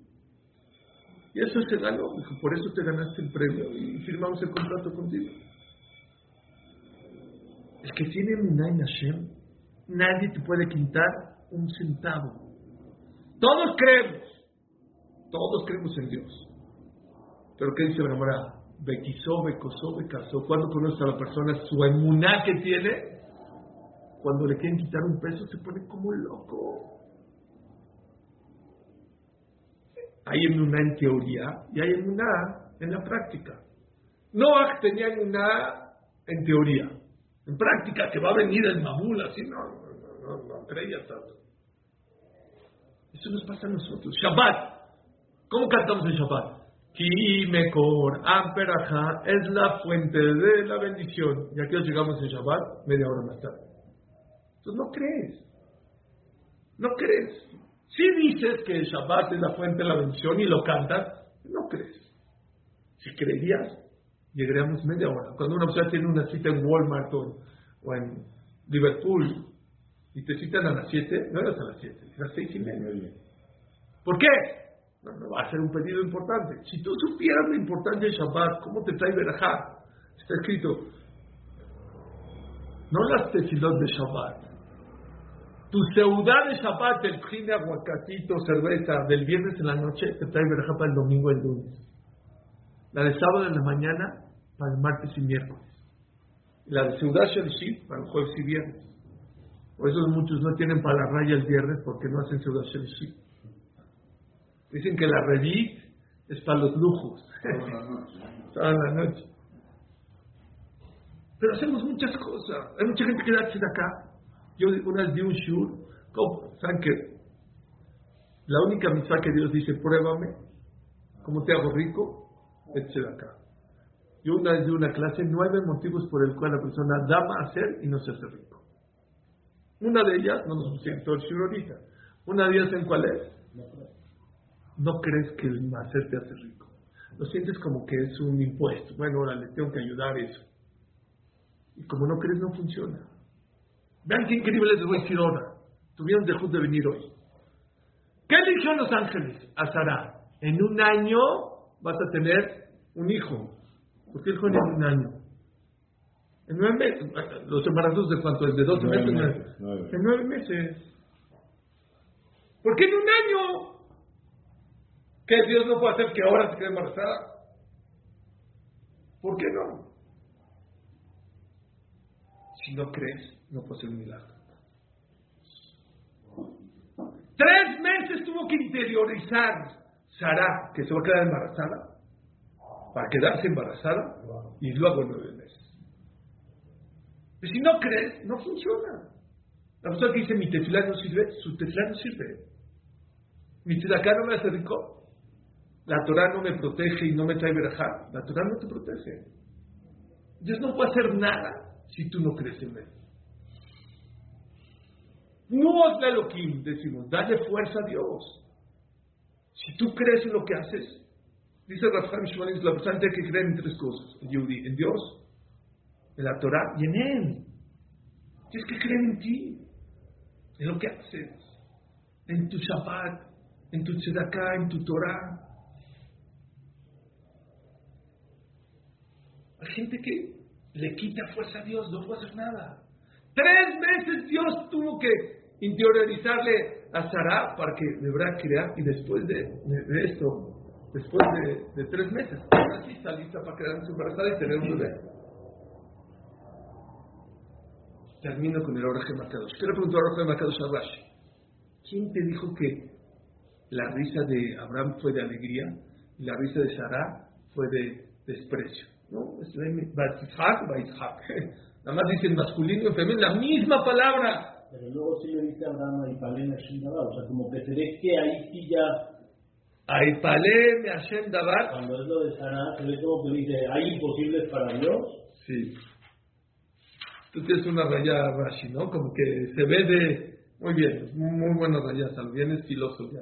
Y eso se ganó, por eso te ganaste el premio y firmamos el contrato contigo. El que tiene Munay Hashem, nadie te puede quitar un centavo. Todos creemos, todos creemos en Dios. Pero ¿qué dice la Gemara? Bequizó, becosó, becasó. ¿Cuándo conoce a la persona su emuná que tiene? Cuando le quieren quitar un peso se pone como loco. Hay emuná en teoría y hay emuná en la práctica. Noah tenía emuná en teoría. En práctica, que va a venir el mamul, así no, no, no, no creía tanto. Eso nos pasa a nosotros. Shabbat. ¿Cómo cantamos en Shabbat? Ki Mekor Amperaja es la fuente de la bendición. Y aquí llegamos en Shabbat media hora más tarde. Entonces no crees. No crees. Si dices que el Shabbat es la fuente de la bendición y lo cantas, no crees. Si creerías, llegaríamos media hora. Cuando una persona tiene una cita en Walmart o, en Liverpool y te citan a las 7, no eras a las 7, a las 6 y media. ¿Por qué? No, va a ser un pedido importante. Si tú supieras la importancia del Shabbat, ¿cómo te trae Berajá? Está escrito, no las tefilot de Shabbat. Tu seudá de Shabbat, el pjine, aguacatito, cerveza, del viernes en la noche, te trae Berajá para el domingo y el lunes. La de sábado en la mañana, para el martes y miércoles. La de Seudá Shalishit, para el jueves y viernes. Por eso muchos no tienen para la raya el viernes porque no hacen Seudá Shalishit. Dicen que la Revit es para los lujos. Toda la noche. Pero hacemos muchas cosas. Hay mucha gente que da acá. Yo una vez di un shur. ¿Saben que La única misa que Dios dice, pruébame. ¿Cómo te hago rico? de acá. Yo una vez di una clase, nueve motivos por el cual la persona da a hacer y no se hace rico. Una de ellas, no nos pusimos todo el shur ahorita. Una de ellas, ¿en cuál es? No crees que el hacer te hace rico. Lo sientes como que es un impuesto. Bueno, ahora le tengo que ayudar eso. Y como no crees, no funciona. Vean qué increíble les voy a decir ahora. Tuvieron dejud de venir hoy. ¿Qué eligió los ángeles? A Sara. En un año vas a tener un hijo. ¿Por qué hijo en un año? En nueve meses. ¿Los embarazos de cuánto? ¿Es de doce meses? En nueve meses. ¿Por qué en un año? ¿Que Dios no puede hacer que ahora se quede embarazada? ¿Por qué no? Si no crees, no puede ser un milagro. Tres meses tuvo que interiorizar Sara, que se va a quedar embarazada, para quedarse embarazada, y luego nueve meses. Pero si no crees, no funciona. La persona que dice mi tefilá no sirve, su tefilá no sirve. Mi acá no me hace rico, la Torah no me protege y no me trae verajá. La Torah no te protege. Dios no puede hacer nada si tú no crees en Él. No la Elohim, decimos, dale fuerza a Dios. Si tú crees en lo que haces, dice Rafael Shmanis, la persona tiene que creer en tres cosas: en Dios, en la Torah y en Él. Tienes que creer en ti, en lo que haces, en tu Shabbat, en tu Tzedakah, en tu Torah. Gente que le quita fuerza a Dios, no puede hacer nada. Tres veces Dios tuvo que interiorizarle a Sara para que verdad crear y después de, esto, después de, tres meses, ahora está lista para quedarse embarazada y tener un bebé. Termino con el Oraje Makadosh. Quiero preguntar a Oraje Makadosh Rashi. ¿Quién te dijo que la risa de Abraham fue de alegría y la risa de Sara fue de desprecio? ¿No? Es Nada más dicen masculino y femenino, la misma palabra. Pero luego sí le dice Abraham a Ipalé me Hashem Dabar, o sea, como que se ve que ahí sí ya... A Ipalé me Hashem Dabar. Cuando es lo de Sara, se ve como que dice, ¿hay imposibles para Dios? Sí. Tú tienes una raya Rashi, ¿no? Como que se ve de, Muy bien, muy buenos días, bien estiloso ya.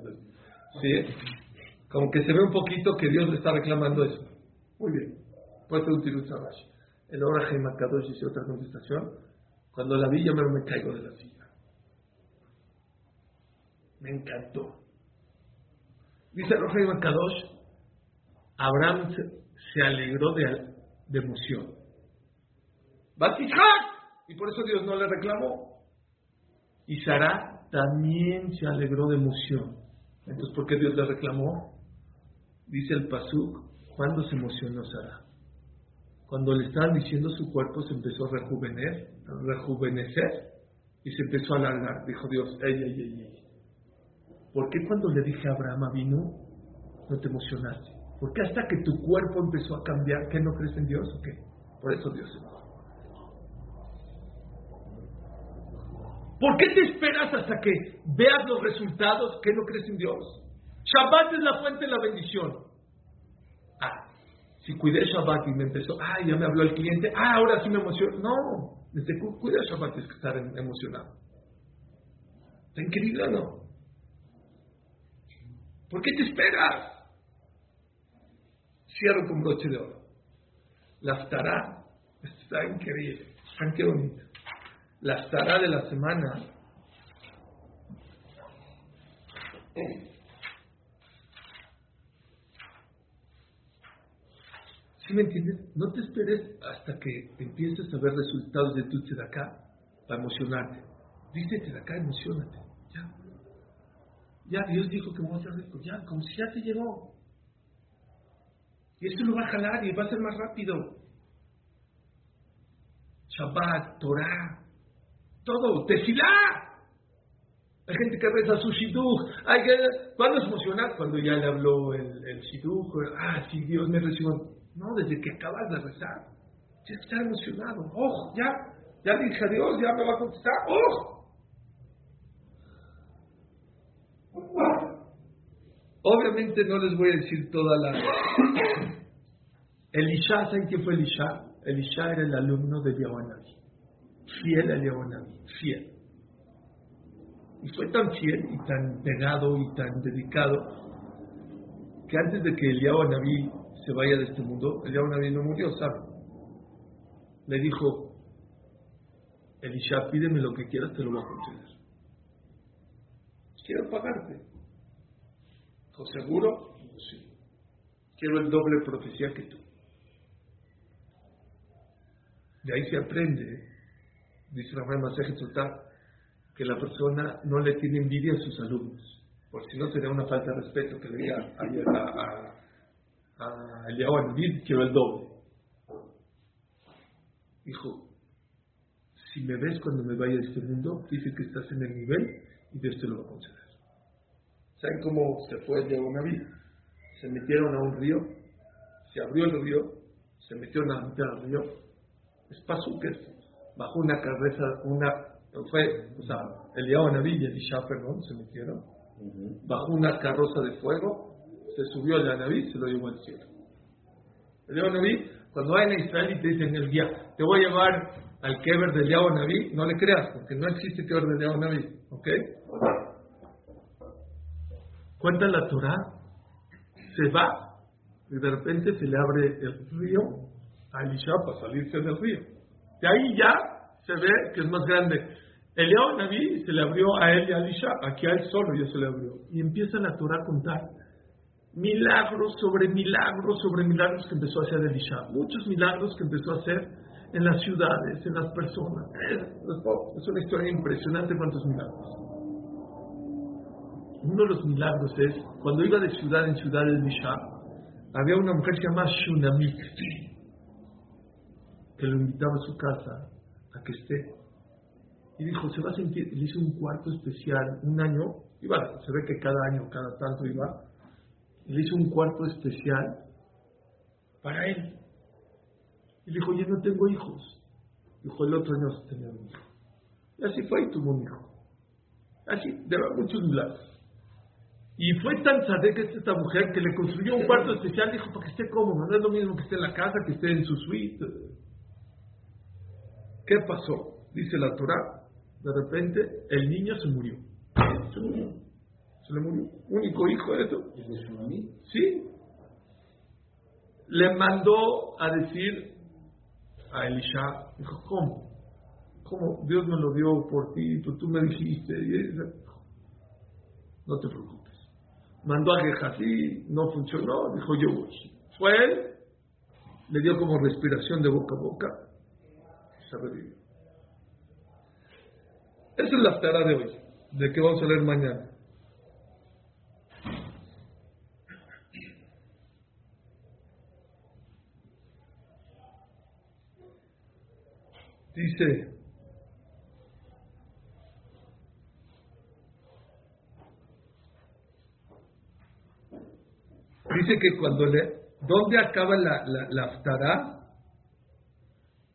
¿Sí? Como que se ve un poquito que Dios le está reclamando eso. Muy bien. Puede ser un tirut El Ora Jaime Kadosh dice otra contestación. Cuando la vi, yo me, caigo de la silla. Me encantó. Dice el Jaime Kadosh, Abraham se, alegró de, de emoción. Y por eso Dios no le reclamó. Y Sara también se alegró de emoción. Entonces, ¿por qué Dios le reclamó? Dice el Pasuk, ¿cuándo se emocionó Sara? Cuando le estaban diciendo su cuerpo se empezó a rejuvenecer, rejuvenecer y se empezó a alargar. Dijo Dios, ey, ey, ey, ey. ¿Por qué cuando le dije a Abraham vino no te emocionaste? ¿Por qué hasta que tu cuerpo empezó a cambiar, ¿qué no crees en Dios? Por eso Dios se ¿Por qué te esperas hasta que veas los resultados que no crees en Dios? Shabbat es la fuente de la bendición. Si cuidé Shabbat y me empezó, ah, ya me habló el cliente, ah, ahora sí me emociono. No, desde que cuidé Shabbat es que estar emocionado. ¿Está increíble o no? ¿Por qué te esperas? Cierro con broche de oro. La estará, está increíble. ¿Están qué bonito? la estará de la semana ¿Sí me entiendes? No te esperes hasta que empieces a ver resultados de tu tzedakah para emocionarte. Dice tzedakah, emocionate. Ya. Ya, Dios dijo que vamos a ser rico. Ya, como si ya te llegó. Y esto lo va a jalar y va a ser más rápido. Shabbat, Torah, todo, tefilá. Hay gente que reza su shidduch. Hay que, ¿Cuándo es emocionar? Cuando ya le habló el, el shidduch. Ah, sí, Dios me recibió. No, desde que acabas de rezar. Ya está emocionado. ¡Oh! Ya, ya dije a Dios, ya me va a contestar. ¡Oh! Obviamente no les voy a decir toda la... Elisha, ¿saben quién fue Elisha? Elisha era el alumno de Yahuanabí fiel a Leonaví, fiel. Y fue tan fiel y tan pegado y tan dedicado que antes de que Eliyahu Naví se vaya de este mundo, Eliyahu Naví no murió, ¿sabe? Le dijo, Elisha, pídeme lo que quieras, te lo voy a conceder. Quiero pagarte. ¿Con seguro? Sí. Quiero el doble profecía que tú. De ahí se aprende dice Rafael Masaje que la persona no le tiene envidia a sus alumnos, porque si no sería una falta de respeto que le diga a, a, a quiero el doble. Hijo, si me ves cuando me vaya de este mundo, dice que estás en el nivel y Dios te lo va a conceder. ¿Saben cómo se fue el David? Se metieron a un río, se abrió el río, se metieron a meter al río. Es es bajo una cabeza, una, fue, o sea, Eliyahu Naví y Elisha, perdón, se metieron, bajo una carroza de fuego, se subió el y se lo llevó al cielo. Eliyahu Naví, cuando vayan a Israel y te dicen el guía, te voy a llevar al Keber de Eliyahu Naví, no le creas, porque no existe Keber de Eliyahu Naví, ¿ok? Cuenta la Torah, se va y de repente se le abre el río a Elisha para salirse del río. De ahí ya se ve que es más grande. Eliao Naví se le abrió a él y a Elisha, aquí a él solo ya se le abrió. Y empieza la Torah a contar milagros sobre milagros sobre milagros que empezó a hacer Elisha. Muchos milagros que empezó a hacer en las ciudades, en las personas. Es una historia impresionante cuántos milagros. Uno de los milagros es, cuando iba de ciudad en ciudad Elisha, había una mujer que se llama que lo invitaba a su casa a que esté. Y dijo, se va a sentir, le hizo un cuarto especial, un año, iba, se ve que cada año, cada tanto iba, le hizo un cuarto especial para él. Y le dijo, yo no tengo hijos. Dijo, el otro año tenía un hijo. Y así fue y tuvo un hijo. Así, de muchos milagros. Y fue tan que esta mujer que le construyó un cuarto especial, dijo, para que esté cómodo, no es lo mismo que esté en la casa, que esté en su suite. ¿Qué pasó? Dice la Torah, De repente, el niño. Se murió. Se le murió. Único hijo de eso. ¿Es de tsunami? Sí. Le mandó a decir a Elisha, dijo, ¿cómo? ¿Cómo? Dios me lo dio por ti, tú, tú me dijiste. Y él dijo, no te preocupes. Mandó a Gehazi, no funcionó, dijo yo voy. Fue él, le dio como respiración de boca a boca, se revivió. Esa es la tarea de hoy, de que vamos a leer mañana. Dice, dice que cuando le, ¿dónde acaba la, la, la?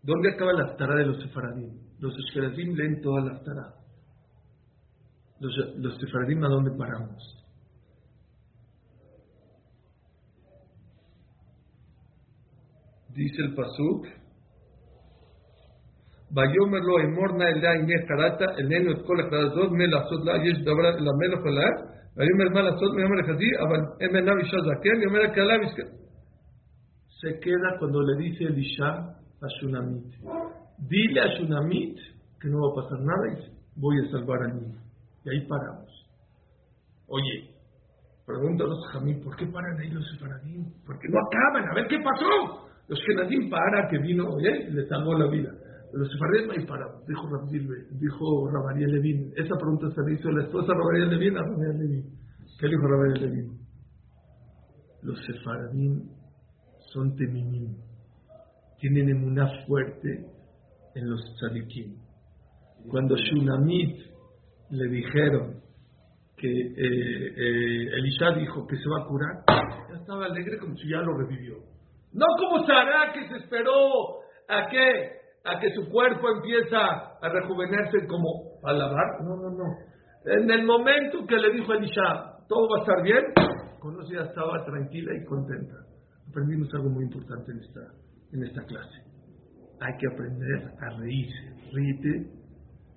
¿Dónde acaba la aftará de los sefaradim? Los sefaradim leen toda la aftará. Los, los sefaradim, ¿a dónde paramos? Dice el pasuk, ויאמר לו אמור נא אליה הנה קראת איננו את כל הקראות מה לעשות לה יש דבר למלך עליה ויאמר מה לעשות ויאמר לחזי אבל אם אינה אישה זקן יאמר כלה מסכן se queda cuando le dice Elisha a Shunamit dile a Shunamit que no va a pasar nada y voy a salvar al niño y ahí paramos oye pregúntanos Jamín ¿por qué paran ahí los sefaradim? porque no acaban a ver qué pasó los Genadim para que vino oye, y le salvó la vida los sefardíes ahí parados, dijo, dijo Rabariel Levin. Esa pregunta se le hizo la esposa Rabariel Levin a Rabariel Levin. ¿Qué dijo Rabariel Levin? Los sefaradín son temimim, tienen emuná fuerte en los tzadikim. Cuando Shunamit le dijeron que eh, eh, Elisha dijo que se va a curar, ya estaba alegre como si ya lo revivió. No como Sarah que se esperó a que a que su cuerpo empieza a rejuvenecerse como a lavar. No, no, no. En el momento que le dijo a Elisha, todo va a estar bien, con eso ya estaba tranquila y contenta. Aprendimos algo muy importante en esta, en esta clase. Hay que aprender a reírse. Ríete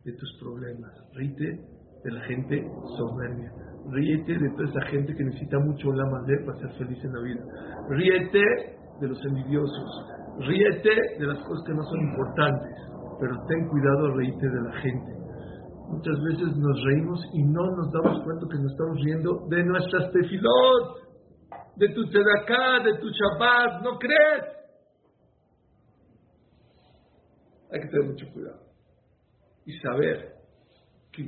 de tus problemas. Ríete de la gente soberbia. Ríete de toda esa gente que necesita mucho la madre para ser feliz en la vida. Ríete de los envidiosos. Ríete de las cosas que no son importantes, pero ten cuidado, reíte de la gente. Muchas veces nos reímos y no nos damos cuenta que nos estamos riendo de nuestras tefilot, de tu tzedakah, de tu shabbat, ¿no crees? Hay que tener mucho cuidado y saber que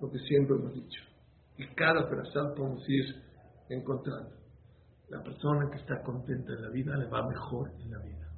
lo que siempre hemos dicho, y cada persona podemos ir encontrando la persona que está contenta en la vida le va mejor en la vida.